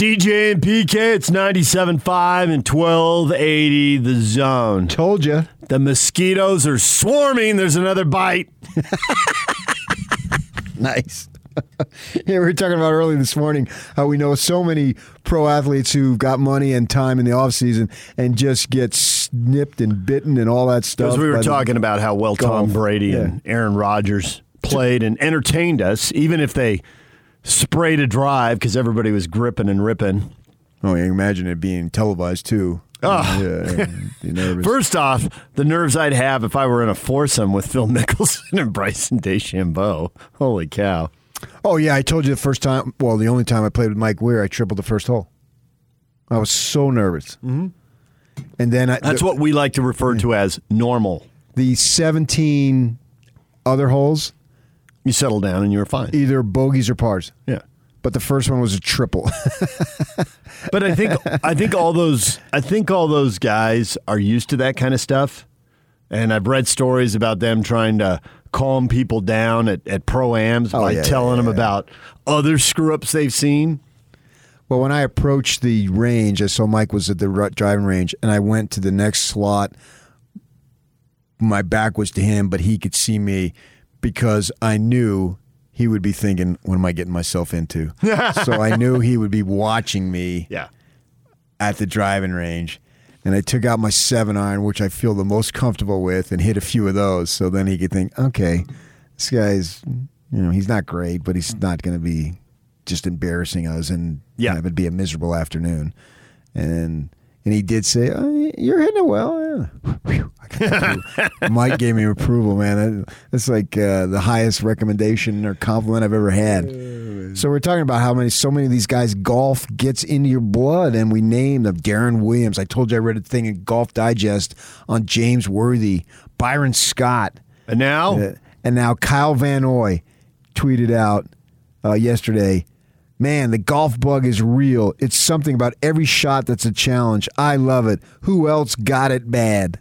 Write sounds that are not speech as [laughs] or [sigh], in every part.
DJ and PK, it's 97.5 and 1280 the zone. Told you. The mosquitoes are swarming. There's another bite. [laughs] Nice. [laughs] yeah, we were talking about early this morning how we know so many pro athletes who've got money and time in the off season and just get snipped and bitten and all that stuff. Because we were the- talking about how well Tom golf. Brady and Aaron Rodgers played and entertained us, even if they sprayed to drive because everybody was gripping and ripping. Oh, yeah, imagine it being televised too. Oh. yeah, be nervous. First off, the nerves I'd have if I were in a foursome with Phil [laughs] Mickelson and Bryson DeChambeau. Holy cow. oh yeah, I told you the first time. Well, the only time I played with Mike Weir, I tripled the first hole. I was so nervous. Mm-hmm. And then I, That's the, what we like to refer to as normal. the seventeen other holes, You settle down and you were fine. either bogeys or pars. Yeah. But the first one was a triple. [laughs] But I think I think all those I think all those guys are used to that kind of stuff. And I've read stories about them trying to calm people down at, at pro ams Oh, by yeah, telling yeah, them yeah. about other screw ups they've seen. Well, when I approached the range, I saw Mike was at the driving range, and I went to the next slot. My back was to him, but he could see me because I knew he would be thinking, "What am I getting myself into?" [laughs] so I knew he would be watching me Yeah. at the driving range. And I took out my seven iron, which I feel the most comfortable with, and hit a few of those. So then he could think, okay, this guy's, you know, he's not great, but he's not going to be just embarrassing us and Yeah. have it be a miserable afternoon. And and he did say, oh, "You're hitting it well." Yeah. Whew, I got approval. [laughs] Mike gave me approval, man. That's like uh, the highest recommendation or compliment I've ever had. So we're talking about how many, so many of these guys, golf gets into your blood, and we named them Darren Williams. I told you I read a thing in Golf Digest on James Worthy, Byron Scott, And now uh, and now Kyle Van Noy tweeted out uh, yesterday. Man, the golf bug is real. It's something about every shot that's a challenge. I love it. Who else got it bad?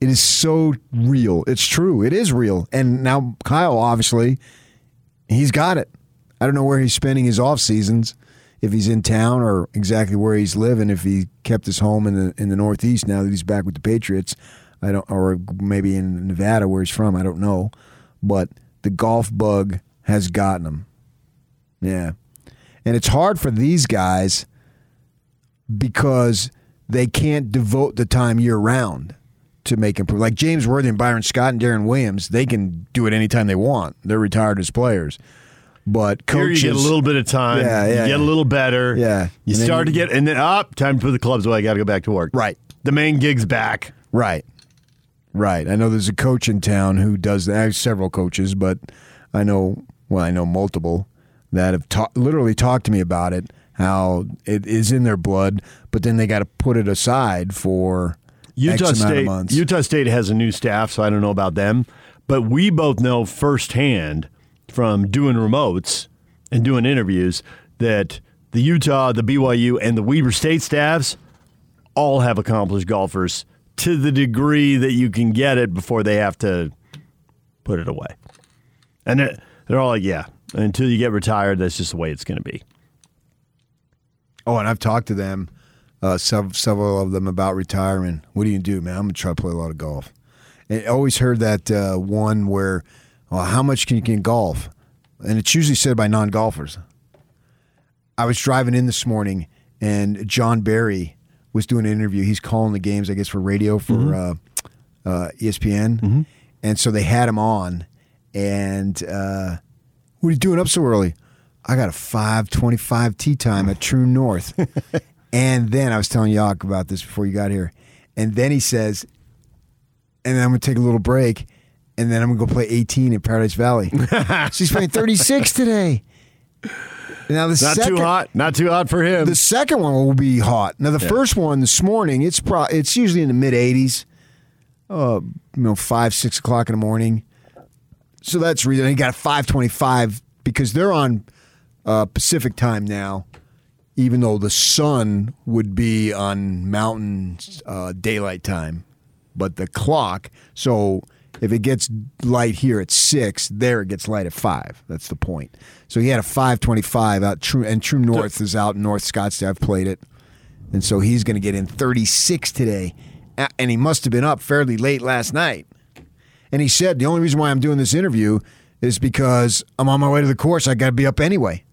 It is so real. It's true. It is real. And now Kyle, obviously, he's got it. I don't know where he's spending his off seasons, if he's in town or exactly where he's living. If he kept his home in the in the Northeast now that he's back with the Patriots, I don't, or maybe in Nevada where he's from. I don't know, but the golf bug has gotten him. Yeah, and it's hard for these guys because they can't devote the time year round to make improve. Like James Worthy and Byron Scott and Darren Williams, they can do it anytime they want. They're retired as players. But here you get a little bit of time. Yeah, yeah, you get a little better. Yeah. You And start you- to get, and then up, time to put the clubs away. I got to go back to work. Right. The main gig's back. Right. Right. I know there's a coach in town who does that. I have several coaches, but I know, well, I know multiple that have ta- literally talked to me about it, how it is in their blood, but then they got to put it aside for Utah X State. months. Utah State has a new staff, so I don't know about them. But we both know firsthand from doing remotes and doing interviews that the Utah, the BYU, and the Weber State staffs all have accomplished golfers to the degree that you can get it before they have to put it away. And they're all like, yeah, until you get retired, that's just the way it's going to be. Oh, and I've talked to them, uh, sev- several of them about retirement. What do you do, man? I'm gonna try to play a lot of golf. And I always heard that uh, one where, well, how much can you can golf? And it's usually said by non-golfers. I was driving in this morning, and Jon Barry was doing an interview. He's calling the games, I guess, for radio for uh, uh, ESPN, and so they had him on. And uh, what are you doing up so early? I got a five twenty-five tee time at True North, [laughs] and then I was telling Yak about this before you got here, and then he says, and then I'm gonna take a little break, and then I'm gonna go play 18 in Paradise Valley. [laughs] so he's playing 36 today. Now the Not second, too hot. Not too hot for him. the second one will be hot. Now the first one this morning, it's pro- it's usually in the mid 80s. Uh, you know, five six o'clock in the morning. So that's reason he got a 525 because they're on uh, Pacific time now. Even though the sun would be on Mountain uh, daylight time, but the clock. So If it gets light here at six, there it gets light at five. That's the point. So he had a five twenty-five out. True and True North is out in North Scottsdale. I've played it, and so he's going to get in thirty-six today, and he must have been up fairly late last night. And he said the only reason why I'm doing this interview is because I'm on my way to the course. I got to be up anyway.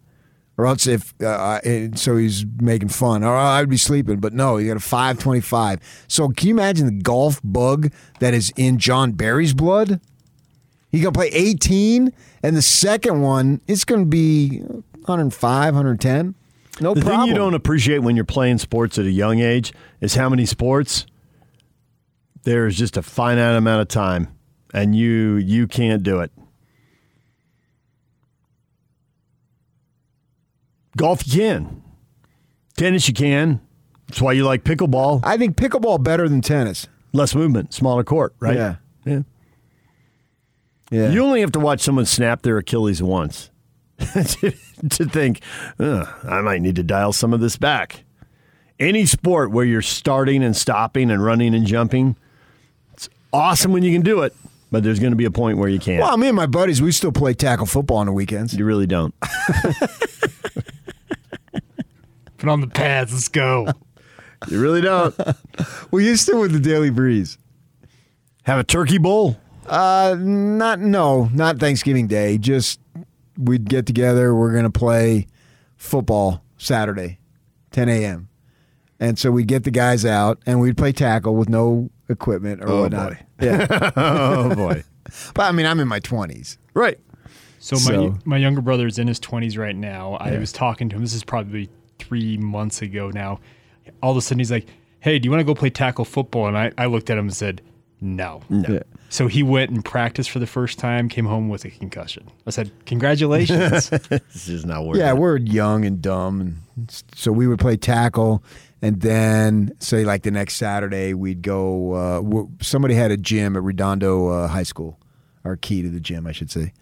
Or else if uh, I- so he's making fun. Or I'd be sleeping but no you got a 525 so can you imagine the golf bug that is in Jon Barry's blood? He gonna play 18 and the second one it's gonna be 105 110 no The problem thing you don't appreciate when you're playing sports at a young age is how many sports there is just a finite amount of time, and you you can't do it. Golf you can, tennis you can. That's why you like pickleball. I think pickleball better than tennis Less movement, smaller court, right? Yeah. yeah. yeah You only have to watch someone snap their Achilles once to, [laughs] to think, I might need to dial some of this back. Any sport where you're starting and stopping and running and jumping, it's awesome when you can do it, but there's going to be a point where you can't. well me and my buddies we still play tackle football on the weekends you really don't. [laughs] Put on the pads. Let's go. You really don't. [laughs] we used to with the Daily Breeze Have a turkey bowl. Uh, not no, not Thanksgiving Day. Just we'd get together. We're gonna play football Saturday, 10 a.m. And so we'd get the guys out and we'd play tackle with no equipment or Oh, whatnot. boy. Yeah, [laughs] Oh boy. [laughs] but I mean, I'm in my 20s. right. So my So- my younger brother's in his twenties right now. I was talking to him. This is probably three months ago now. All of a sudden he's like, "Hey, do you want to go play tackle football?" And I, I looked at him and said, "No." Yeah. So he went and practiced for the first time. Came home with a concussion. I said, "Congratulations." [laughs] This is not working. Yeah, we're young and dumb, and so we would play tackle, and then say like the next Saturday we'd go. Uh, somebody had a gym at Redondo uh, High School, our key to the gym, I should say,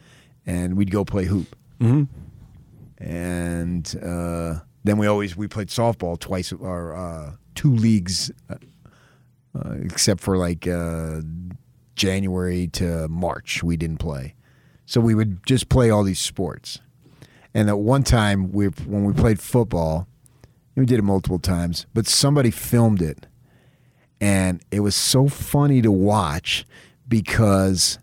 and we'd go play hoop. Mm-hmm. And uh, then we always we played softball twice or uh, two leagues, uh, uh, except for like uh, January to March we didn't play. So we would just play all these sports. And at one time, we when we played football, we did it multiple times, but somebody filmed it, and it was so funny to watch because,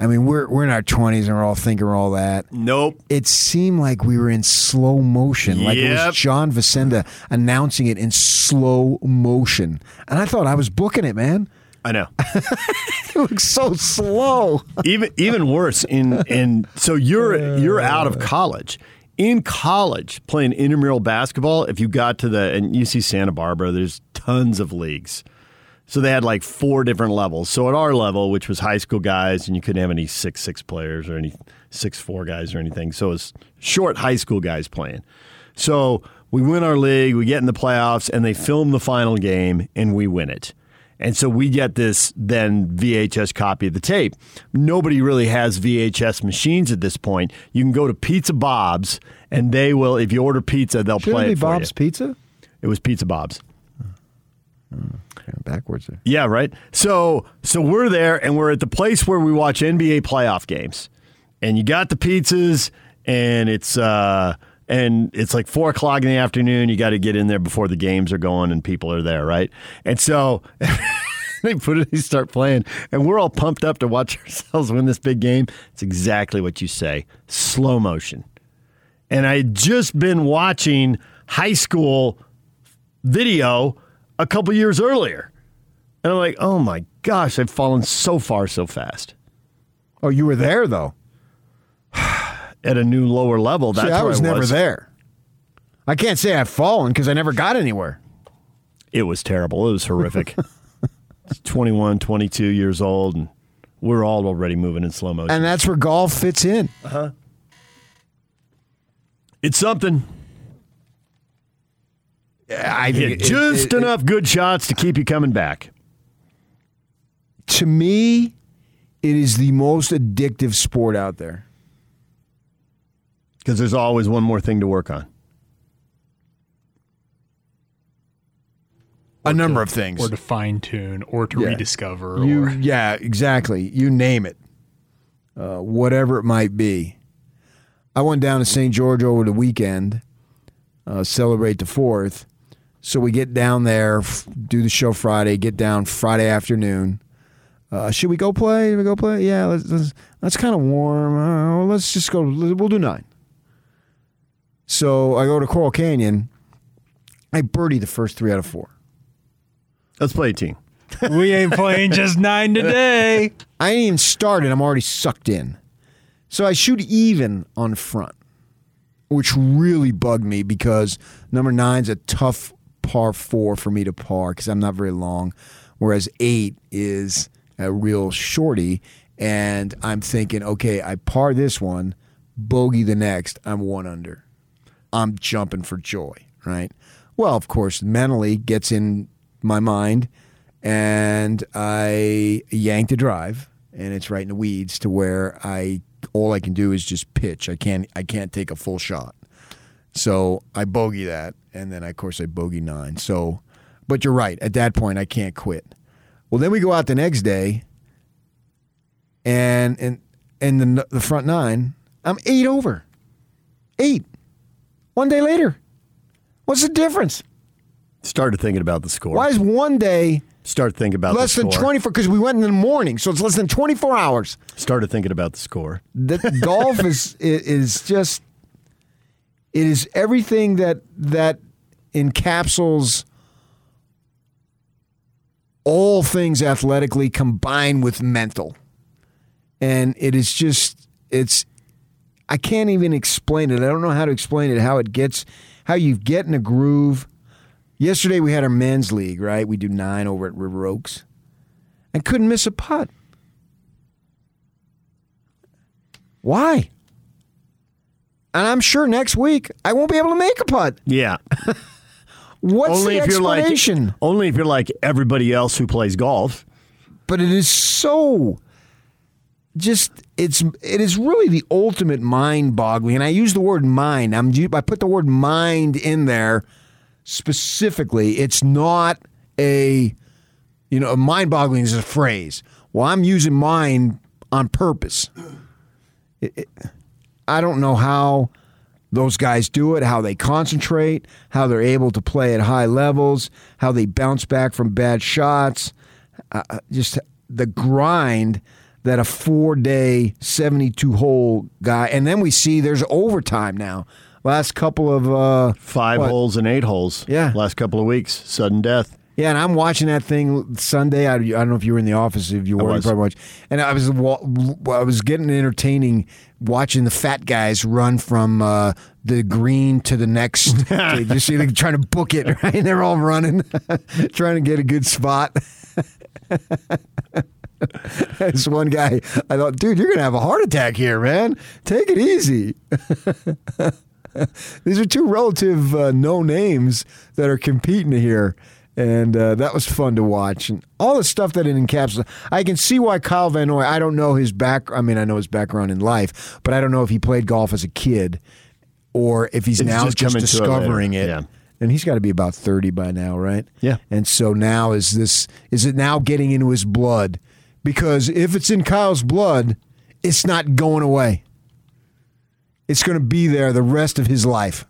I mean, we're we're in our twenties and we're all thinking all that. Nope. It seemed like we were in slow motion, like it was John Facenda announcing it in slow motion, and I thought I was booking it, man. I know. [laughs] It looks so slow. even even worse in in so you're you're out of college in college playing intramural basketball if you got to the and you see santa barbara there's tons of leagues. So they had like four different levels. So at our level which was high school guys and you couldn't have any six six players or any six four guys or anything. So it's short high school guys playing. So we win our league we get in the playoffs and they film the final game and we win it and so we get this then VHS copy of the tape. Nobody really has VHS machines at this point. You can go to Pizza Bob's and they will, if you order pizza, they'll Shouldn't play it it be Bob's you. Pizza? It was Pizza Bob's. backwards there. Yeah, right. So so we're there and we're at the place where we watch NBA playoff games. And you got the pizzas and it's uh and it's like four o'clock in the afternoon. You got to get in there before the games are going and people are there, right? And so [laughs] they put it, they start playing, and we're all pumped up to watch [laughs] ourselves win this big game. It's exactly what you say, slow motion. And I had just been watching high school video a couple years earlier. And I'm like, oh my gosh, I've fallen so far so fast. Oh, you were there though. At a new lower level, that's See, I was I never there. I can't say I've fallen because I never got anywhere. It was terrible. It was horrific. It's [laughs] 21, 22 years old, and we're all already moving in slow motion. And that's where golf fits in. Uh-huh. it's something. I Hit just it- it- enough good shots to keep you coming back. to me, it is the most addictive sport out there. Because there's always one more thing to work on. a number of things. or to fine tune, or to Yeah. rediscover, You, or yeah, exactly. You name it, uh, whatever it might be. I went down to St. George over the weekend, uh, celebrate the fourth. So we get down there, f- do the show Friday, get down Friday afternoon. Uh, should we go play? Should we go play? Yeah, let's. let's that's kind of warm. Uh, well, let's just go. We'll do nine. So I go to Coral Canyon. I birdie the first three out of four. Let's play a team. we ain't playing just nine today. [laughs] I ain't even started. I'm already sucked in. So I shoot even on front, which really bugged me because number nine's a tough par four for me to par because I'm not very long, whereas eight is a real shorty. And I'm thinking, okay, I par this one, bogey the next, I'm one under. I'm jumping for joy, right? Well, of course, mentally gets in my mind, and I yank the drive, and it's right in the weeds to where I all I can do is just pitch. I can't I can't take a full shot. So I bogey that, and then of course I bogey nine. So, but you're right. At that point, I can't quit. Well, then we go out the next day, and and and the the front nine, I'm eight over, eight. One day later, what's the difference? Started thinking about the score. Why is one day Start thinking about less the than score. 24? Because we went in the morning, so it's less than 24 hours. Started thinking about the score. The [laughs] golf is is just it is everything that that encapsulates all things athletically combined with mental. And it is just it's I can't even explain it. I don't know how to explain it, how it gets how you get in a groove. Yesterday we had our men's league, right? We do nine over at River Oaks. And couldn't miss a putt. Why? And I'm sure next week I won't be able to make a putt. Yeah. [laughs] What's only the if you're like explanation? only if you're like everybody else who plays golf. but it is so just it's it is really the ultimate mind boggling. And i use the word mind. I'm i put the word mind in there specifically. It's not a you know mind boggling is a phrase. Well i'm using mind on purpose. It- it- i don't know how those guys do it, how they concentrate, how they're able to play at high levels, how they bounce back from bad shots, uh, uh, just the grind that a four day, 72 hole guy, and then we see there's overtime now. Last couple of, uh, Five What? holes and eight holes. Yeah. Last couple of weeks. Sudden death. yeah, and I'm watching that thing Sunday. I, I don't know if you were in the office, if you were, you probably watched. And I was I was getting entertaining watching the fat guys run from uh, the green to the next. [laughs] you see them trying to book it, [laughs] right? And they're all running, [laughs] trying to get a good spot. [laughs] this one guy, I thought, dude, you're gonna have a heart attack here, man. Take it easy. [laughs] These are two relative uh, no names that are competing here. And uh, that was fun to watch. And all the stuff that it encapsulates. I can see why Kyle Van Noy, I don't know his back. I mean, I know his background in life, but I don't know if he played golf as a kid or if he's It's now just just, coming it discovering it. Yeah. And he's got to be about 30 by now, right? Yeah. And so now is this, is it now getting into his blood? Because if it's in Kyle's blood, it's not going away. It's going to be there the rest of his life.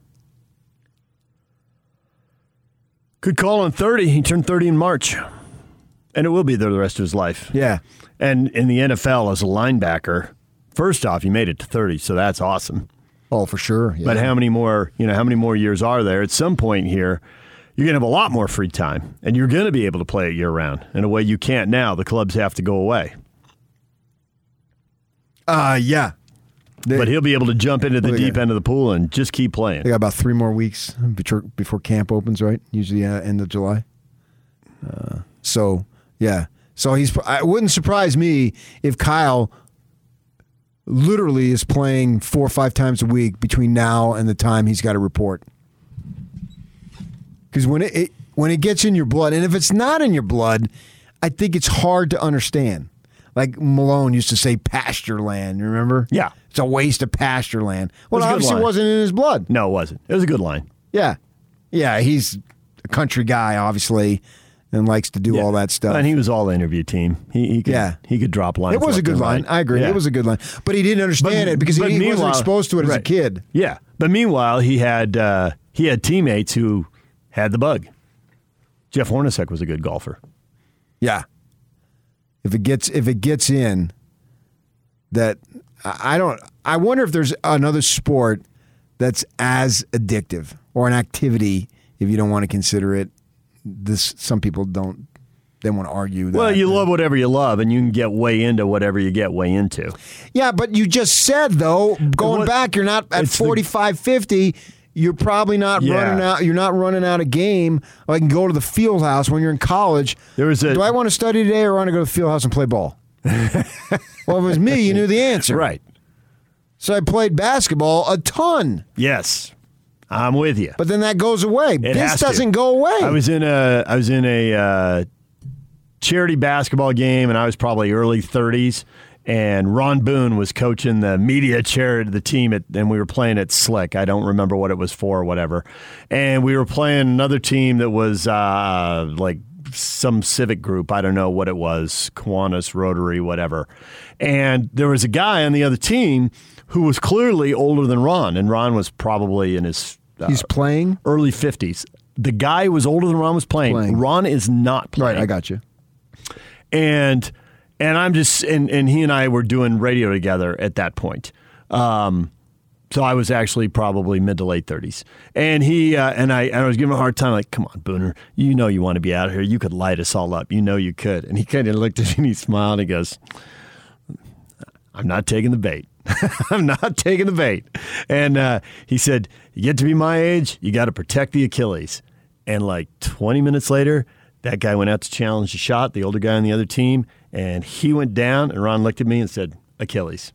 Good call on 30. He turned 30 in March. And it will be there the rest of his life. Yeah. And in the NFL as a linebacker, first off, he made it to 30, so that's awesome. Oh, for sure. Yeah. But how many more, you know, how many more years are there? At some point here, you're going to have a lot more free time and you're going to be able to play it year round in a way you can't now. The clubs have to go away. uh, yeah. They, But he'll be able to jump into the deep end of the pool and just keep playing. they got about three more weeks before, before camp opens, right? Usually uh, end of July. Uh, so, yeah. So he's. It wouldn't surprise me if Kyle literally is playing four or five times a week between now and the time he's got to report. Because when it, it when it gets in your blood, and if it's not in your blood, I think it's hard to understand. Like Malone used to say, pasture land. You remember? Yeah. it's a waste of pasture land. Well, was a good obviously, it line. wasn't in his blood. No, it wasn't. It was a good line. Yeah, yeah. He's a country guy, obviously, and likes to do all that stuff. And he was all interview team. He, he could, Yeah. he could drop lines. it was a good line. right. I agree. Yeah. It was a good line, but he didn't understand it because he, he wasn't exposed to it as a kid. Yeah, but meanwhile, he had uh, he had teammates who had the bug. Jeff Hornacek was a good golfer. Yeah. If it gets if it gets in, that I don't. I wonder if there's another sport that's as addictive or an activity if you don't want to consider it. This some people don't. They want to argue that. Well, you love whatever you love, and you can get way into whatever you get way into. Yeah, but you just said though, going What- back, you're not at It's the- 45, 50. You're probably not Yeah. running out. You're not running out of game. Like, can go to the field house when you're in college. There was a- Do I want to study today or want to go to the field house and play ball? [laughs] well, if it was me, you knew the answer. Right. So I played basketball a ton, Yes, I'm with you. but then that goes away. It this doesn't go away. I was in a I was in a uh, charity basketball game, and I was probably early 30s. And Ron Boone was coaching the media chair of the team, at, and we were playing at Slick. I don't remember what it was for, or whatever. And we were playing another team that was uh, like some civic group. I don't know what it was, Kiwanis, Rotary, whatever. And there was a guy on the other team who was clearly older than Ron, and Ron was probably in his uh, He's playing. early 50s. The guy who was older than Ron was playing. Playing. Ron is not playing. Right, I got you. And and I'm just and, and he and I were doing radio together at that point. Um, so I was actually probably mid to late 30s. And he uh, and I and I was giving him a hard time like, "Come on, Booner, you know you want to be out here. You could light us all up. You know you could." And he kind of looked at me and he smiled and he goes, "I'm not taking the bait." [laughs] I'm not taking the bait. And uh, he said, You get to be my age, you got to protect the Achilles. And like 20 minutes later, that guy went out to challenge the shot, the older guy on the other team, and he went down. And Ron looked at me and said, Achilles.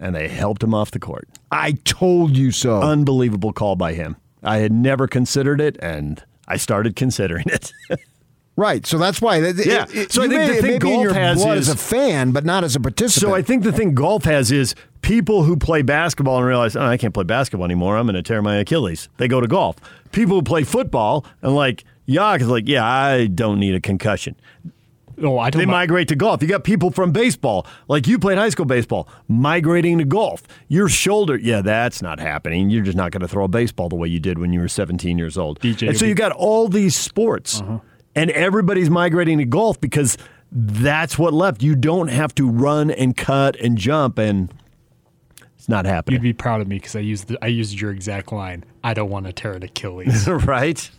And they helped him off the court. I told you so. Unbelievable call by him. I had never considered it, and I started considering it. [laughs] right. So that's why. that- Yeah. It, it, So I think may, the thing golf your has is- as a fan, but not as a participant. So I think the thing golf has is people who play basketball and realize, oh, I can't play basketball anymore. I'm going to tear my Achilles. They go to golf. People who play football and like Yak is like, yeah, I don't need a concussion. Oh, I don't. They mi- migrate to golf. You got people from baseball, like you played high school baseball, migrating to golf. Your shoulder, yeah, that's not happening. You're just not going to throw a baseball the way you did when you were 17 years old. DJ, and so you'll you be- got all these sports, uh-huh. and everybody's migrating to golf because that's what left. You don't have to run and cut and jump, and it's not happening. You'd be proud of me because I used the, I used your exact line. I don't want to tear an Achilles. [laughs] right?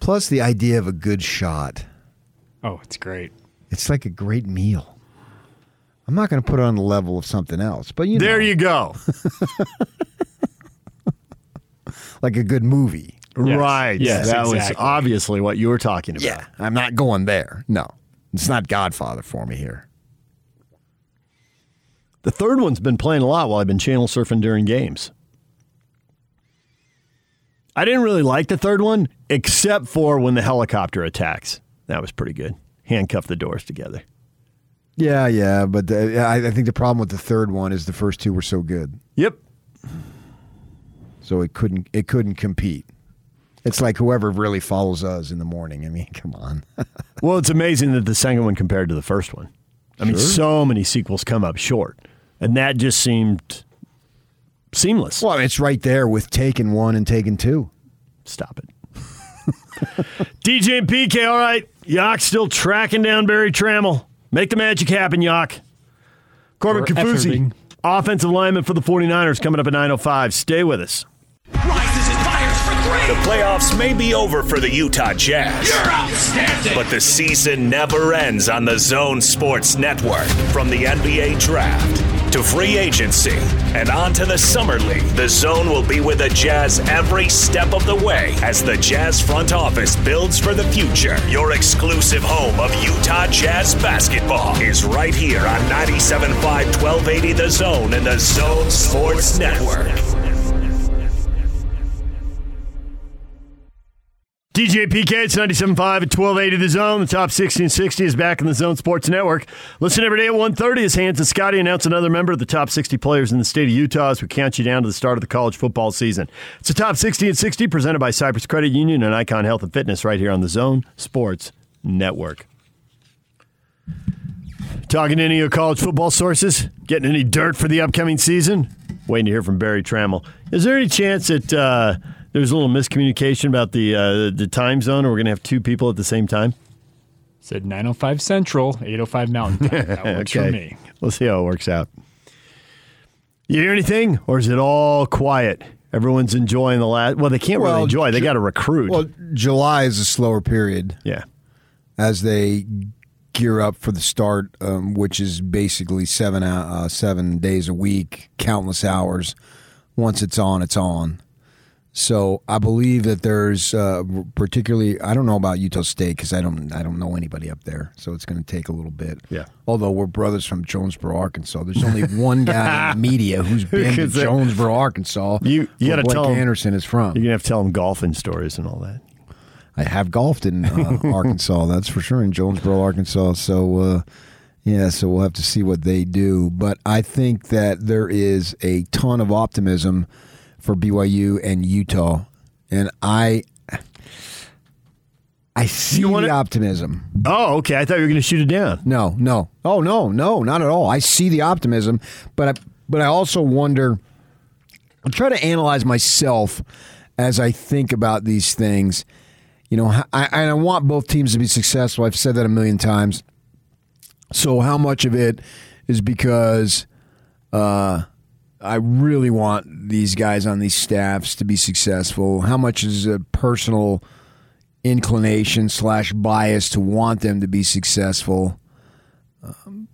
Plus the idea of a good shot. Oh, it's great. It's like a great meal. I'm not going to put it on the level of something else, but you There know, you go. [laughs] like a good movie. Yes. Right. Yes, that was obviously what you were talking about. Yeah, I'm not going there. No, it's not Godfather for me here. The third one's been playing a lot while I've been channel surfing during games. I didn't really like the third one, except for when the helicopter attacks. That was pretty good. Handcuff the doors together. Yeah, yeah, but uh, I, I think the problem with the third one is the first two were so good, Yep. so it couldn't it couldn't compete. It's like whoever really follows us in the morning. I mean, [laughs] come on. Well, it's amazing that the second one compared to the first one. I mean, so many sequels come up short, and that just seemed seamless. well, it's right there with Taken one and Taken two. Stop it. [laughs] DJ and PK, all right. Yak still tracking down Berry Tramel. Make the magic happen, Yak. Corbin Or Kaufusi, Efferding. offensive lineman for the 49ers, coming up at 9.05. Stay with us. Rises and fires for three. The playoffs may be over for the Utah Jazz. You're outstanding. But the season never ends on the Zone Sports Network. From the NBA draft to free agency and on to the Summer League, the Zone will be with the Jazz every step of the way as the Jazz front office builds for the future. Your exclusive home of Utah Jazz basketball is right here on 97.5 1280 The Zone and the Zone Sports Network. DJ PK, it's 97.5 at 1280 The Zone. The top 1660 is back in the Zone Sports Network. Listen every day at 1.30 as Hans and Scotty announce another member of the top 60 players in the state of Utah as we count you down to the start of the college football season. It's the top 60 and 60 presented by Cyprus Credit Union and Icon Health and Fitness right here on the Zone Sports Network. Talking to any of your college football sources? Getting any dirt for the upcoming season? Waiting to hear from Berry Tramel. Is there any chance that uh, there's a little miscommunication about the uh, the time zone, or we're going to have two people at the same time? Said 905 Central, 805 Mountain Time. That [laughs] works for me. We'll see how it works out. You hear anything, or is it all quiet? Everyone's enjoying the last. Well, they can't really Well, enjoy. They Ju- got to recruit. Well, July is a slower period yeah. as they gear up for the start, um, which is basically seven uh, seven days a week, countless hours. Once it's on, it's on. So I believe that there's uh, particularly I don't know about Utah State because I don't I don't know anybody up there, so it's going to take a little bit. Yeah. Although we're brothers from Jonesboro, Arkansas, there's only one guy in the [laughs] media who's been to Jonesboro, Arkansas. You- you gotta Blake tell 'em- Anderson is from. You're gonna have to tell him golfing stories and all that. I have golfed in uh, [laughs] Arkansas, that's for sure, in Jonesboro, Arkansas. So, uh, yeah, so we'll have to see what they do. But I think that there is a ton of optimism for BYU and Utah, and I, I see wanna- the optimism. Oh, okay. I thought you were going to shoot it down. No, no, oh no, no, not at all. I see the optimism, but I, but I also wonder. I try to analyze myself as I think about these things. You know, I, I I want both teams to be successful. I've said that a million times. So how much of it is because uh, I really want these guys on these staffs to be successful? How much is a personal inclination slash bias to want them to be successful? Um,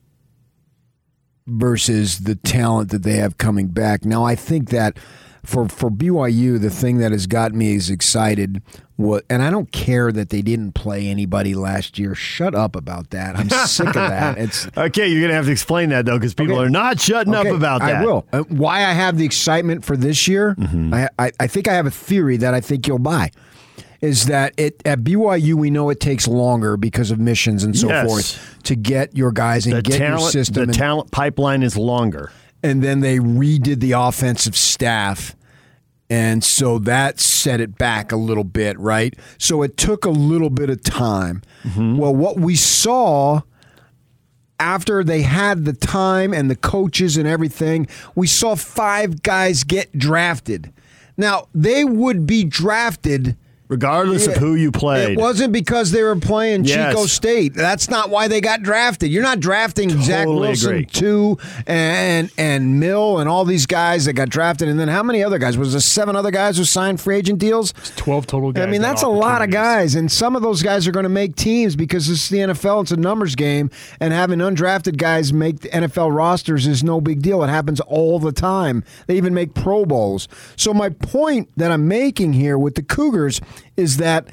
versus the talent that they have coming back. Now, I think that for for BYU, the thing that has got me is excited was, and I don't care that they didn't play anybody last year. Shut up about that. I'm sick of that. [laughs] It's Okay, you're going to have to explain that though, because people Okay. are not shutting up about that. I will. Uh, why I have the excitement for this year, Mm-hmm. I, I, I think I have a theory that I think you'll buy. Is that it at BYU? We know it takes longer because of missions and so Yes. forth to get your guys and The get your system. the and- talent pipeline is longer. And then they redid the offensive staff. And so that set it back a little bit, right? So it took a little bit of time. Mm-hmm. Well, what we saw after they had the time and the coaches and everything, we saw five guys get drafted. Now, they would be drafted Regardless of who you played. it wasn't because they were playing Yes. Chico State. That's not why they got drafted. You're not drafting Zach Totally Wilson agree. two and and Mill and all these guys that got drafted, and then how many other guys? Was there seven other guys who signed free agent deals? 12 total guys. I mean, that's a lot of guys, and some of those guys are going to make teams because this is the NFL. It's a numbers game, and having undrafted guys make the NFL rosters is no big deal. It happens all the time. They even make Pro Bowls. So my point that I'm making here with the Cougars is that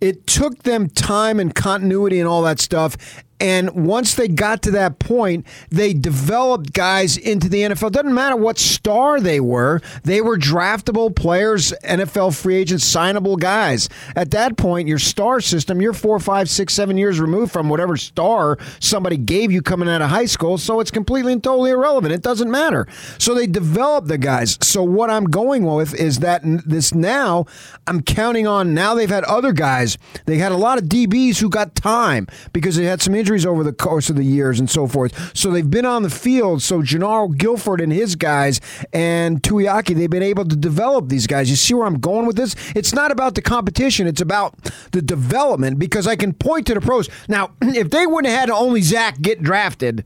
it took them time and continuity and all that stuff. And once they got to that point, they developed guys into the NFL. Doesn't matter what star they were, they were draftable players, NFL free agents, signable guys. At that point, your star system, you're four, five, six, seven years removed from whatever star somebody gave you coming out of high school. So it's completely and totally irrelevant. It doesn't matter. So they developed the guys. So what I'm going with is that this now, I'm counting on now they've had other guys. They had a lot of DBs who got time because they had some injuries over the course of the years and so forth. So they've been on the field. So Jernaro Gilford and his guys and Tuiaki, they've been able to develop these guys. You see where I'm going with this? It's not about the competition. It's about the development because I can point to the pros. Now, [clears throat] if they wouldn't have had only Zach get drafted,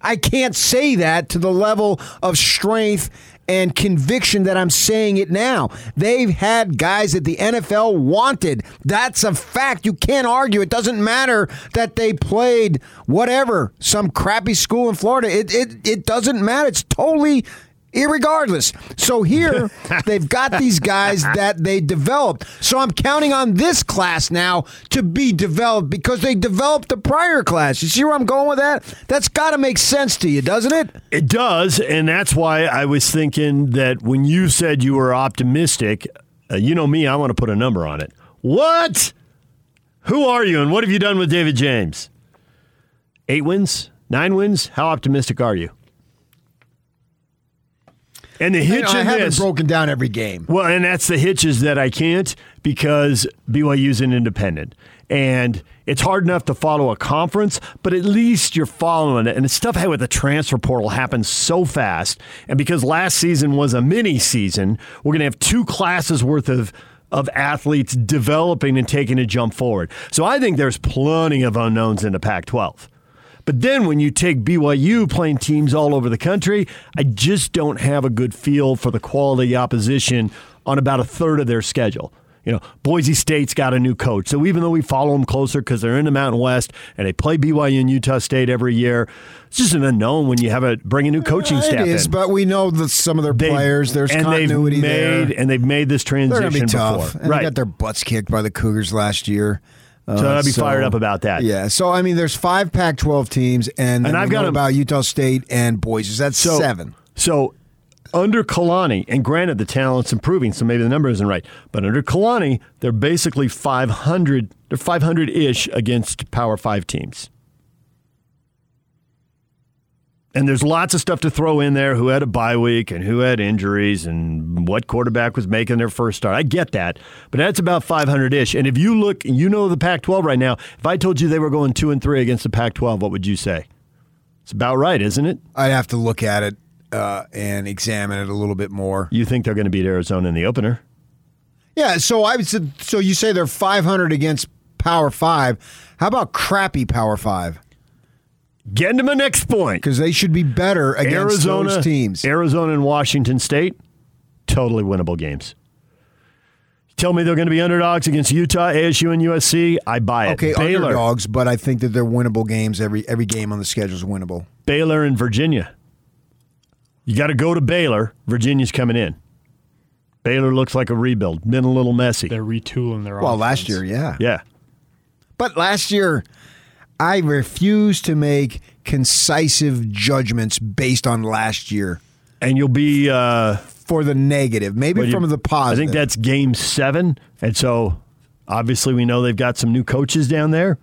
I can't say that to the level of strength and conviction that I'm saying it now. They've had guys that the NFL wanted. That's a fact. You can't argue. It doesn't matter that they played whatever, some crappy school in Florida. It it, it doesn't matter. It's totally Irregardless. So here [laughs] they've got these guys that they developed. So I'm counting on this class now to be developed because they developed the prior class. You see where I'm going with that? That's got to make sense to you, doesn't it? It does, and that's why I was thinking that when you said you were optimistic, uh, you know me, I want to put a number on it. What? Who are you and what have you done with David James? Eight wins? Nine wins? How optimistic are you? And the hitch I in haven't this. broken down every game. Well, and that's the hitch is that I can't because BYU's an independent. And it's hard enough to follow a conference, but at least you're following it. And the stuff with the transfer portal happens so fast. And because last season was a mini season, we're going to have two classes worth of of athletes developing and taking a jump forward. So I think there's plenty of unknowns in the Pac 12. But then when you take BYU playing teams all over the country, I just don't have a good feel for the quality opposition on about a third of their schedule. You know, Boise State's got a new coach. So even though we follow them closer because they're in the Mountain West and they play BYU and Utah State every year, it's just an unknown when you have a bring a new coaching uh, It staff is, in. but we know that some of their They've- players, there's and continuity they've made, there. And they've made this transition. They're to be tough. before. And right. they got their butts kicked by the Cougars last year. Uh, So I'd be fired up about that. Yeah. So I mean, there's five Pac-12 teams, and, And I've got about Utah State and Boise. So that's So, seven. So under Kalani, and granted the talent's improving, so maybe the number isn't right, but under Kalani, they're basically 500, they're 500-ish against Power 5 teams. And there's lots of stuff to throw in there who had a bye week and who had injuries and what quarterback was making their first start. I get that. But that's about 500 ish. And if you look, you know the Pac 12 right now, if I told you they were going 2 and 3 against the Pac 12, what would you say? It's about right, isn't it? I'd have to look at it uh, and examine it a little bit more. You think they're going to beat Arizona in the opener? Yeah. So I said. So you say they're 500 against Power Five. How about crappy Power Five? Getting to my next point. Because they should be better against Arizona those teams. Arizona and Washington State, totally winnable games. Tell me they're going to be underdogs against Utah, ASU, and USC. I buy it. Okay, Baylor, underdogs, but I think that they're winnable games. Every every game on the schedule is winnable. Baylor and Virginia. You got to go to Baylor. Virginia's coming in. Baylor looks like a rebuild. Been a little messy. They're retooling their Well, offense. last year, yeah. yeah. But last year, I refuse to make concisive judgments based on last year And you'll be. Uh, for the negative, maybe from the positive. I think that's game seven. And so obviously we know they've got some new coaches down there.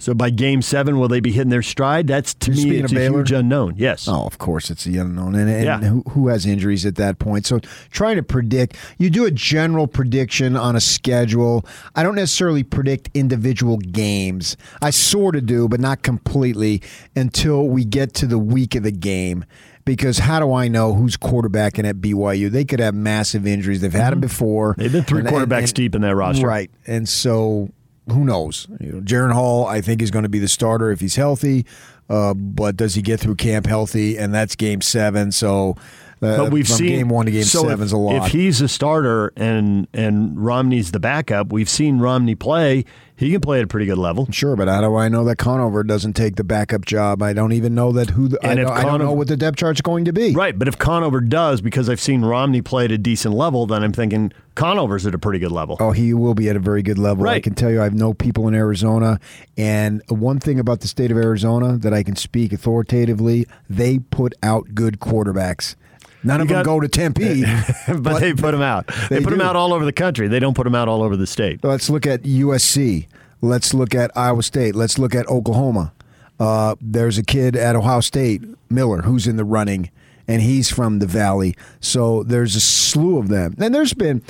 So by game seven, will they be hitting their stride? That's to me it's a Baylor? huge unknown. Yes. Oh, of course, it's the unknown, and, and Yeah. who, who has injuries at that point? So, trying to predict, you do a general prediction on a schedule. I don't necessarily predict individual games. I sort of do, but not completely until we get to the week of the game. Because how do I know who's quarterbacking at BYU? They could have massive injuries. They've had them before. Mm-hmm. They've been three And- quarterbacks and- deep in that roster. right? And so, who knows? You know, Jaren Hall, I think, is going to be the starter if he's healthy. Uh, but does he get through camp healthy? And that's game seven. So, uh, But we've from seen game one to game so seven if, is a lot. If he's a starter and and Romney's the backup, we've seen Romney play. He can play at a pretty good level. Sure, but how do I know that Conover doesn't take the backup job? I don't even know that who. The, I, And if don't, I don't know what the depth chart's going to be. Right, but if Conover does, because I've seen Romney play at a decent level, then I'm thinking Conover's at a pretty good level. Oh, he will be at a very good level. I can tell you, I've know people in Arizona, and one thing about the state of Arizona that I can speak authoritatively: they put out good quarterbacks. None of them go to Tempe, [laughs] but, they put them out. They, they put them out all over the country. They don't put them out all over the state. Let's look at USC. Let's look at Iowa State. Let's look at Oklahoma. Uh, there's a kid at Ohio State, Miller, who's in the running, and he's from the Valley. So there's a slew of them. And there's been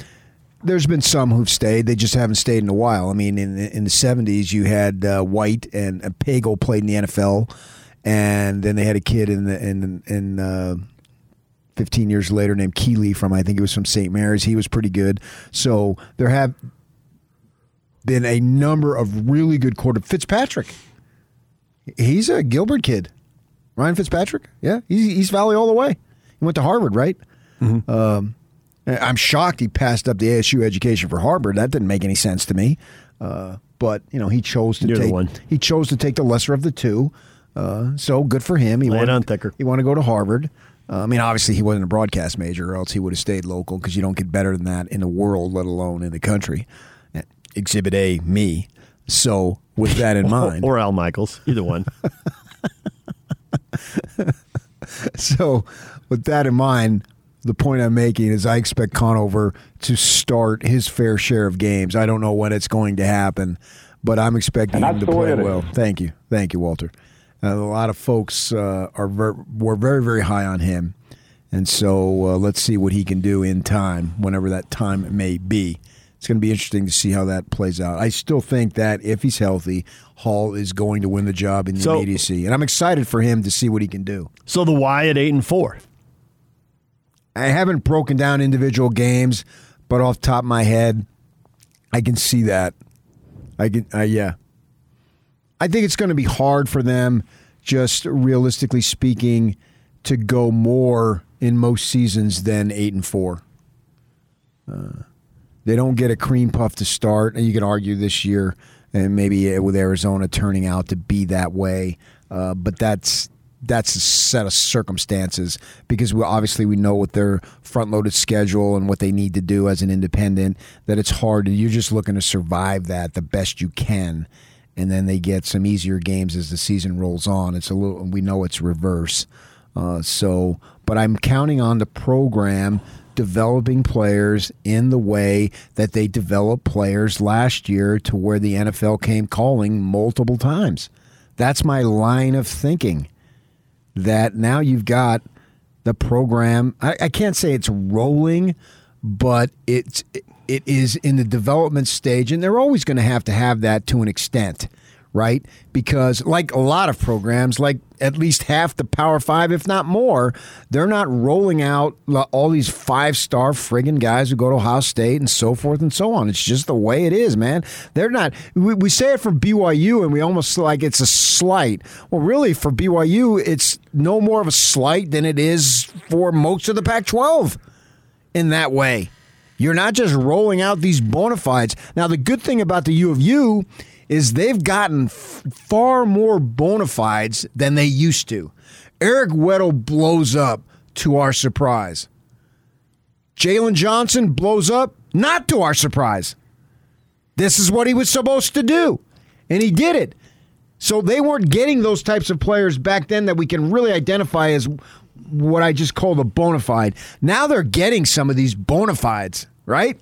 there's been some who've stayed. They just haven't stayed in a while. I mean, in in the '70s, you had uh, White and uh, Pago played in the NFL, and then they had a kid in the in in. Uh, 15 years later named Keeley from I think it was from St. Mary's. He was pretty good. So there have been a number of really good quarter Fitzpatrick. He's a Gilbert kid. Ryan Fitzpatrick? Yeah, he's East Valley all the way. He went to Harvard, right? Um, I'm shocked he passed up the ASU education for Harvard. That didn't make any sense to me. Uh, but you know, he chose to You're take one. he chose to take the lesser of the two. Uh, so good for him. He wanted, on thicker. He wanted to go to Harvard. Uh, I mean, obviously he wasn't a broadcast major, or else he would have stayed local because you don't get better than that in the world, let alone in the country. Uh, Exhibit A, me. So with that in [laughs] mind, Or Al Michaels, either one. [laughs] so with that in mind, the point I'm making is I expect Conover to start his fair share of games. I don't know when it's going to happen, but I'm expecting him to play well. Thank you, thank you, Walter. Uh, a lot of folks uh, are ver- were very very high on him, and so uh, let's see what he can do in time, whenever that time may be. It's going to be interesting to see how that plays out. I still think that if he's healthy, Hall is going to win the job in the So- immediacy, and I'm excited for him to see what he can do. So the Y at eight and four. I haven't broken down individual games, but off the top of my head, I can see that. I can, uh, yeah. I think it's going to be hard for them, just realistically speaking, to go more in most seasons than eight and four. Uh, they don't get a cream puff to start, and you can argue this year, and maybe with Arizona turning out to be that way, uh, but that's that's a set of circumstances because we obviously we know what their front-loaded schedule and what they need to do as an independent that it's hard. You're just looking to survive that the best you can, and then they get some easier games as the season rolls on. It's a little we know it's reverse. Uh, so, but I'm counting on the program developing players in the way that they developed players last year to where the NFL came calling multiple times. That's my line of thinking. That now you've got the program. I, I can't say it's rolling, but it's it is in the development stage, and they're always going to have to have that to an extent, right? Because like a lot of programs, like at least half the Power Five, if not more, they're not rolling out all these five star friggin' guys who go to Ohio State and so forth and so on. It's just the way it is, man. They're not. We, we say it for BYU, and we almost like it's a slight. Well, really, for BYU, it's no more of a slight than it is for most of the Pac 12 in that way. You're not just rolling out these bona fides. Now, the good thing about the U of U is they've gotten f- far more bona fides than they used to. Eric Weddle blows up to our surprise. Jaylon Johnson blows up, not to our surprise. This is what he was supposed to do, and he did it. So they weren't getting those types of players back then that we can really identify as what I just call the bona fide. Now they're getting some of these bona fides, right?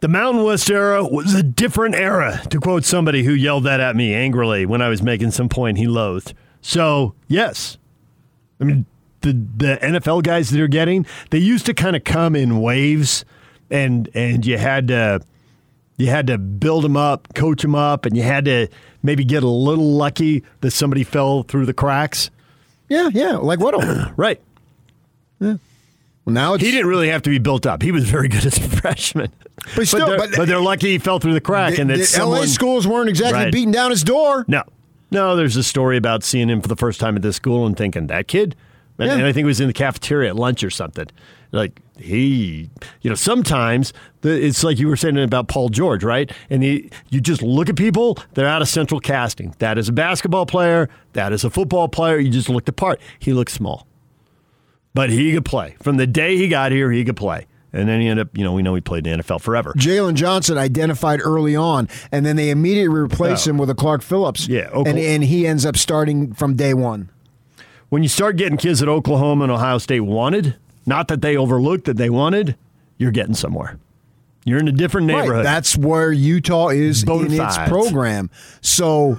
The Mountain West era was a different era, to quote somebody who yelled that at me angrily when I was making some point he loathed. So, yes. I mean, the, the NFL guys that they're getting, they used to kind of come in waves and and you had to you had to build them up, coach them up, and you had to maybe get a little lucky that somebody fell through the cracks. Yeah, yeah, like what? [coughs] Right. Well, now He didn't really have to be built up. He was very good as a [laughs] freshman. But still- they're, but- but they're lucky he fell through the crack the, and that someone, LA schools weren't exactly Right. beating down his door. No, no. There's a story about seeing him for the first time at this school and thinking that kid. And, Yeah. and I think it was in the cafeteria at lunch or something. Like he, you know, sometimes the, it's like you were saying about Paul George, right? And you just look at people; they're out of central casting. That is a basketball player. That is a football player. You just look the part. He looks small, but he could play. From the day he got here, he could play. And then he ended up, you know, we know he played in the NFL forever. Jaylon Johnson identified early on, and then they immediately replace Oh. him with a Clark Phillips. Yeah, Oklahoma- and, and he ends up starting from day one. when you start getting kids that Oklahoma and Ohio State wanted, not that they overlooked that they wanted, you're getting somewhere. You're in a different neighborhood. Right. That's where Utah is Bona in its program. So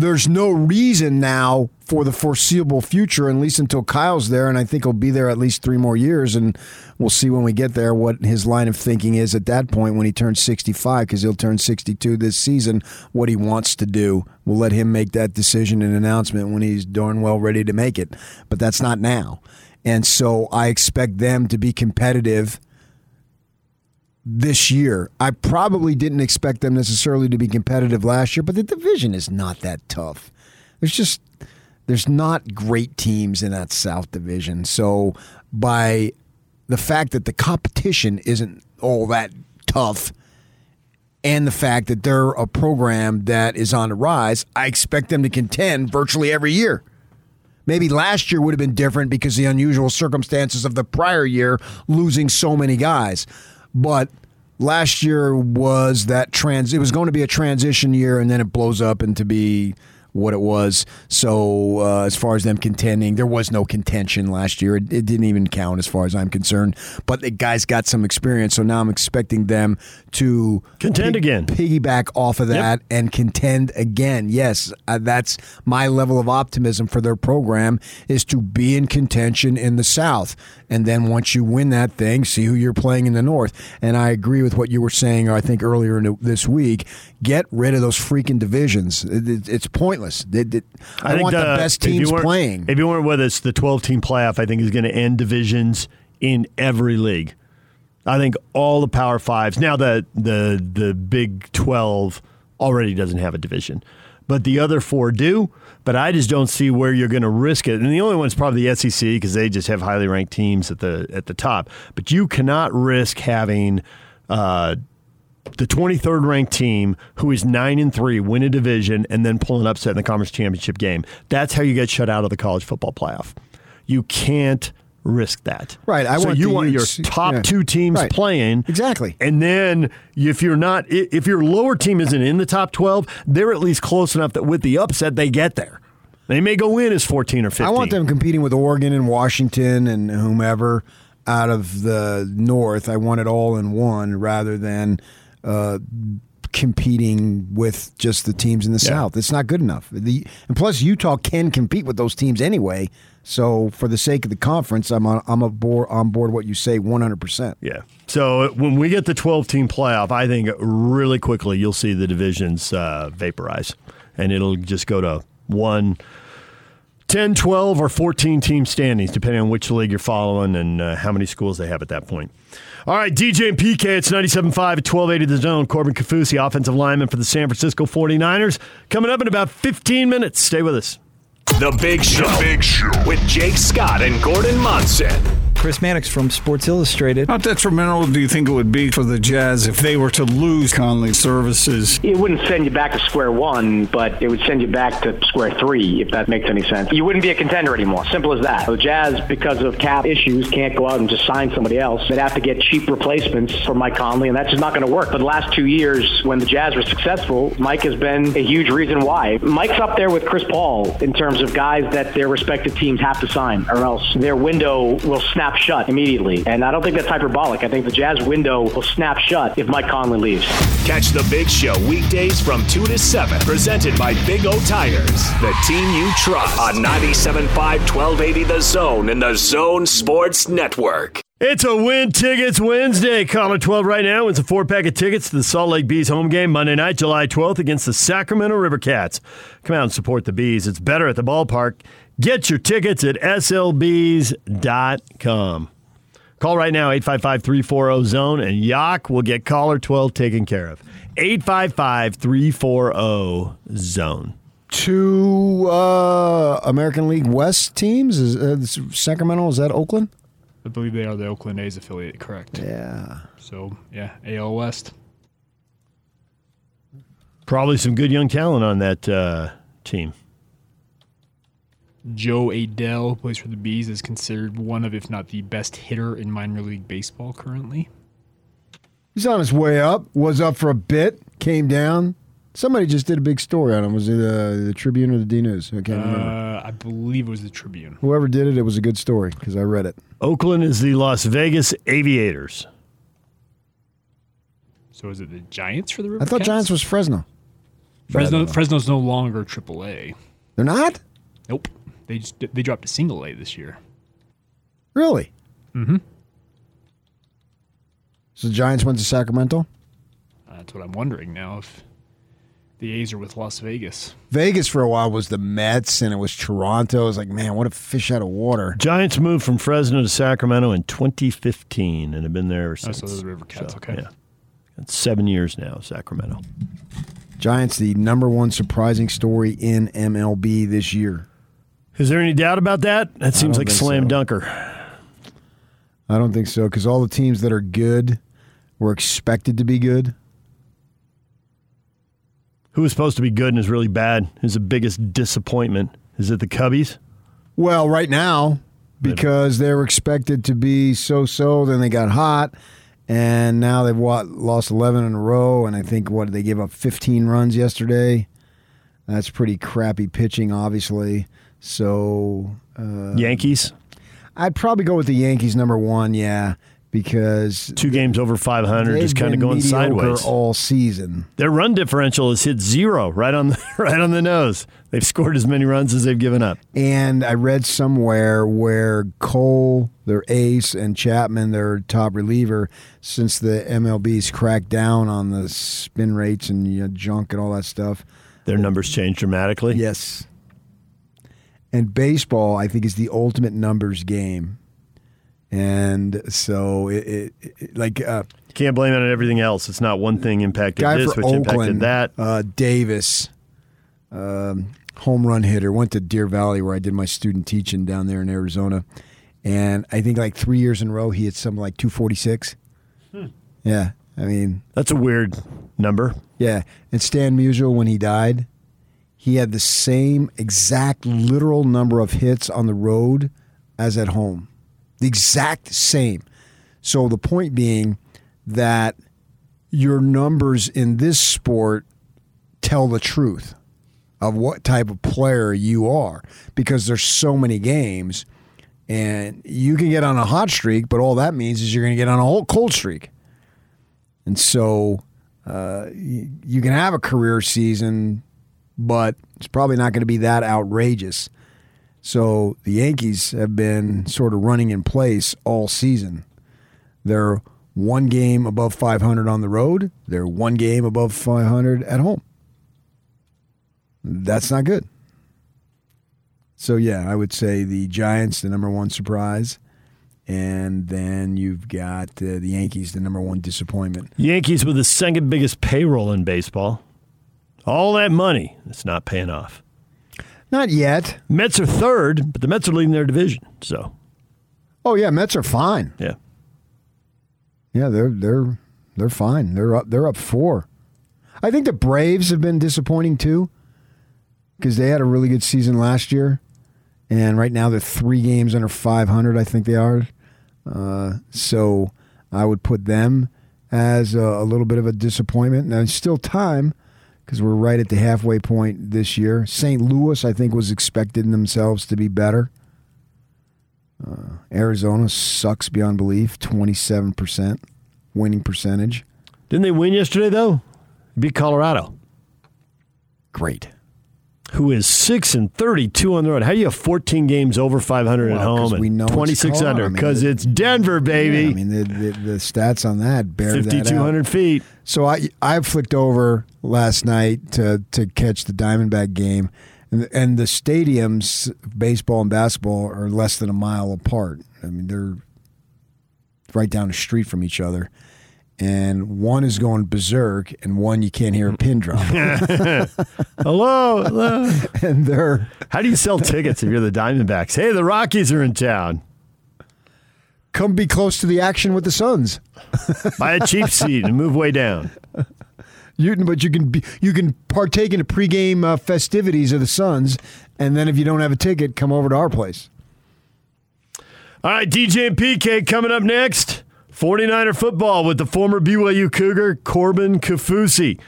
there's no reason now for the foreseeable future, at least until Kyle's there, and I think he'll be there at least three more years, and we'll see when we get there what his line of thinking is at that point when he turns 65, because he'll turn 62 this season. What he wants to do, we'll let him make that decision and announcement when he's darn well ready to make it, but that's not now. And so I expect them to be competitive this year. I probably didn't expect them necessarily to be competitive last year, but the division is not that tough. There's just there's not great teams in that South division. So by the fact that the competition isn't all that tough and the fact that they're a program that is on the rise, I expect them to contend virtually every year. Maybe last year would have been different because the unusual circumstances of the prior year losing so many guys. But last year was that trans it was going to be a transition year and then it blows up into be what it was. So uh, as far as them contending, there was no contention last year. It, it didn't even count as far as I'm concerned. But the guys got some experience, so now I'm expecting them to Contend again. piggyback off of that and contend again. Yes, uh, that's my level of optimism for their program is to be in contention in the South, and then once you win that thing, see who you're playing in the North. And I agree with what you were saying. or I think earlier in the, this week, get rid of those freaking divisions. It- it- it's pointless. It- it- I, think want the, best if you teams weren't- playing. If you weren't with us, the 12 team playoff, I think, is going to end divisions in every league. I think all the Power Fives. Now the the the Big 12 already doesn't have a division, but the other four do. But I just don't see where you're going to risk it. And the only one's probably the SEC because they just have highly ranked teams at the at the top. But you cannot risk having. Uh, the 23rd ranked team who is 9 and 3 win a division and then pull an upset in the conference championship game. That's how you get shut out of the college football playoff. You can't risk that. Right, I so want you want your top yeah. two teams Right. playing. Exactly. And then if you're not if your lower team isn't in the top 12, they're at least close enough that with the upset they get there. They may go in as 14 or 15. I want them competing with Oregon and Washington and whomever out of the North. I want it all in one rather than uh, competing with just the teams in the South. It's not good enough. The, and plus, Utah can compete with those teams anyway. So, for the sake of the conference, I'm on, I'm aboard, on board what you say 100%. Yeah. So uh, when we get the 12 team playoff, I think really quickly you'll see the divisions uh, vaporize and it'll just go to one, 10, 12, or 14 team standings, depending on which league you're following and uh, how many schools they have at that point. All right, DJ and PK, it's 97.5 at 1280 The Zone. Corbin Kaufusi, offensive lineman for the San Francisco 49ers, coming up in about 15 minutes. Stay with us. The Big Show. Big Show. With Jake Scott and Gordon Monson. Chris Mannix from Sports Illustrated. How detrimental do you think it would be for the Jazz if they were to lose Conley's services? It wouldn't send you back to square one, but it would send you back to square three, if that makes any sense. You wouldn't be a contender anymore. Simple as that. The Jazz, because of cap issues, can't go out and just sign somebody else. They'd have to get cheap replacements for Mike Conley, and that's just not going to work. For the last two years, when the Jazz were successful, Mike has been a huge reason why. Mike's up there with Chris Paul in terms of guys that their respective teams have to sign, or else their window will snap shut immediately. And I don't think that's hyperbolic. I think the Jazz window will snap shut if Mike Conley leaves. Catch the Big Show weekdays from 2 to 7. Presented by Big O Tires, the team you trust. On 97.5 1280 The Zone and the Zone Sports Network. It's a Win Tickets Wednesday. Caller 12 right now wins a four pack of tickets to the Salt Lake Bees home game Monday night, July 12th against the Sacramento River Cats. Come out and support the Bees. It's better at the ballpark. Get your tickets at slbees.com. Call right now, 855 340 Zone, and Yak will get caller 12 taken care of. 855 340 Zone. Two uh, American League West teams. Is uh, Sacramento? Is that Oakland? I believe they are the Oakland A's affiliate, correct? Yeah. So, yeah, AL West. Probably some good young talent on that uh, team. Jo Adell, who plays for the Bees, is considered one of, if not the best hitter in minor league baseball currently. He's on his way up. Was up for a bit. Came down. Somebody just did a big story on him. Was it uh, the Tribune or the D News? I can't remember. Uh, I believe it was the Tribune. Whoever did it, it was a good story because I read it. Oakland is the Las Vegas Aviators. So is it the Giants for the River I thought Cats? Giants was Fresno. Fresno. don't. Fresno's no longer AAA. They're not Nope. They just they dropped a single A this year. really. Mm-hmm. So the Giants went to Sacramento. That's what I'm wondering now if the A's are with Las Vegas. Vegas for a while was the Mets, and it was Toronto. I was like, man, what a fish out of water. Giants moved from Fresno to Sacramento in 2015 and have been there ever Oh, since. so those River Cats. So, okay. Yeah. It's seven years now, Sacramento. Giants, the number one surprising story in MLB this year. Is there any doubt about that? That seems like slam so. dunker. I don't think so because all the teams that are good were expected to be good. Who was supposed to be good and is really bad? Who's the biggest disappointment? Is it the Cubbies? Well, right now, because they were expected to be so-so, then they got hot, and now they've what, lost 11 in a row, and I think what they gave up 15 runs yesterday. That's pretty crappy pitching, obviously. So uh, Yankees, I'd probably go with the Yankees number one, yeah, because two games over 500, they've just kind of going sideways. all season. Their run differential has hit zero, right on the, [laughs] right on the nose. They've scored as many runs as they've given up. And I read somewhere where Cole, their ace, and Chapman, their top reliever, since the MLB's cracked down on the spin rates and you know, junk and all that stuff. Their numbers changed dramatically. Yes. And baseball, I think, is the ultimate numbers game. And so, it, it, it like uh, Can't blame it on everything else. It's not one thing impacted this, which impacted that. uh, Davis, um, home run hitter, went to Deer Valley where I did my student teaching down there in Arizona, and I think like three years in a row he hit something like two forty six. Hmm. Yeah, I mean, That's a weird number. yeah. And Stan Musial, when he died, he had the same exact literal number of hits on the road as at home. The exact same. So the point being that your numbers in this sport tell the truth of what type of player you are because there's so many games and you can get on a hot streak but all that means is you're going to get on a whole cold streak and so uh, you, you can have a career season but it's probably not going to be that outrageous so the yankees have been sort of running in place all season they're one game above 500 on the road they're one game above 500 at home that's not good. So yeah, I would say the Giants, the number one surprise, and then you've got uh, the Yankees, the number one disappointment. Yankees with the second biggest payroll in baseball. All that money, it's not paying off. Not yet. Mets are third, but the Mets are leading their division. So, Oh yeah, Mets are fine. yeah. Yeah, they're they're they're fine. They're up they're up four. I think the Braves have been disappointing too, because they had a really good season last year, and right now they're three games under five hundred. I think they are. Uh, so I would put them as a, a little bit of a disappointment. Now it's still time because we're right at the halfway point this year. St. Louis, I think, was expecting themselves to be better. Uh, Arizona sucks beyond belief, twenty-seven percent winning percentage. Didn't they win yesterday, though? Beat Colorado, Great. who is 6 and 32 on the road. How do you have 14 games over 500 at home and we know it's 26 Colorado. under? I mean, Because it's Denver, baby. Yeah, I mean, the, the, the stats on that bear that out. 5,200 feet. So I I flicked over last night to to catch the Diamondback game, and, and the stadiums, baseball and basketball, are less than a mile apart. I mean, they're right down the street from each other, and one is going berserk, and one you can't hear a pin drop, [laughs] [laughs] Hello, hello. and they're How do you sell tickets if you're the Diamondbacks? Hey, the Rockies are in town. Come be close to the action with the Suns. [laughs] Buy a cheap seat and move way down. You, but you can be, you can partake in the pregame uh, festivities of the Suns, and then if you don't have a ticket, come over to our place. All right, DJ and PK coming up next. 49er football with the former BYU Cougar, Corbin Kaufusi.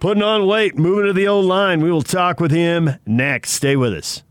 Putting on weight, moving to the old line. We will talk with him next. Stay with us.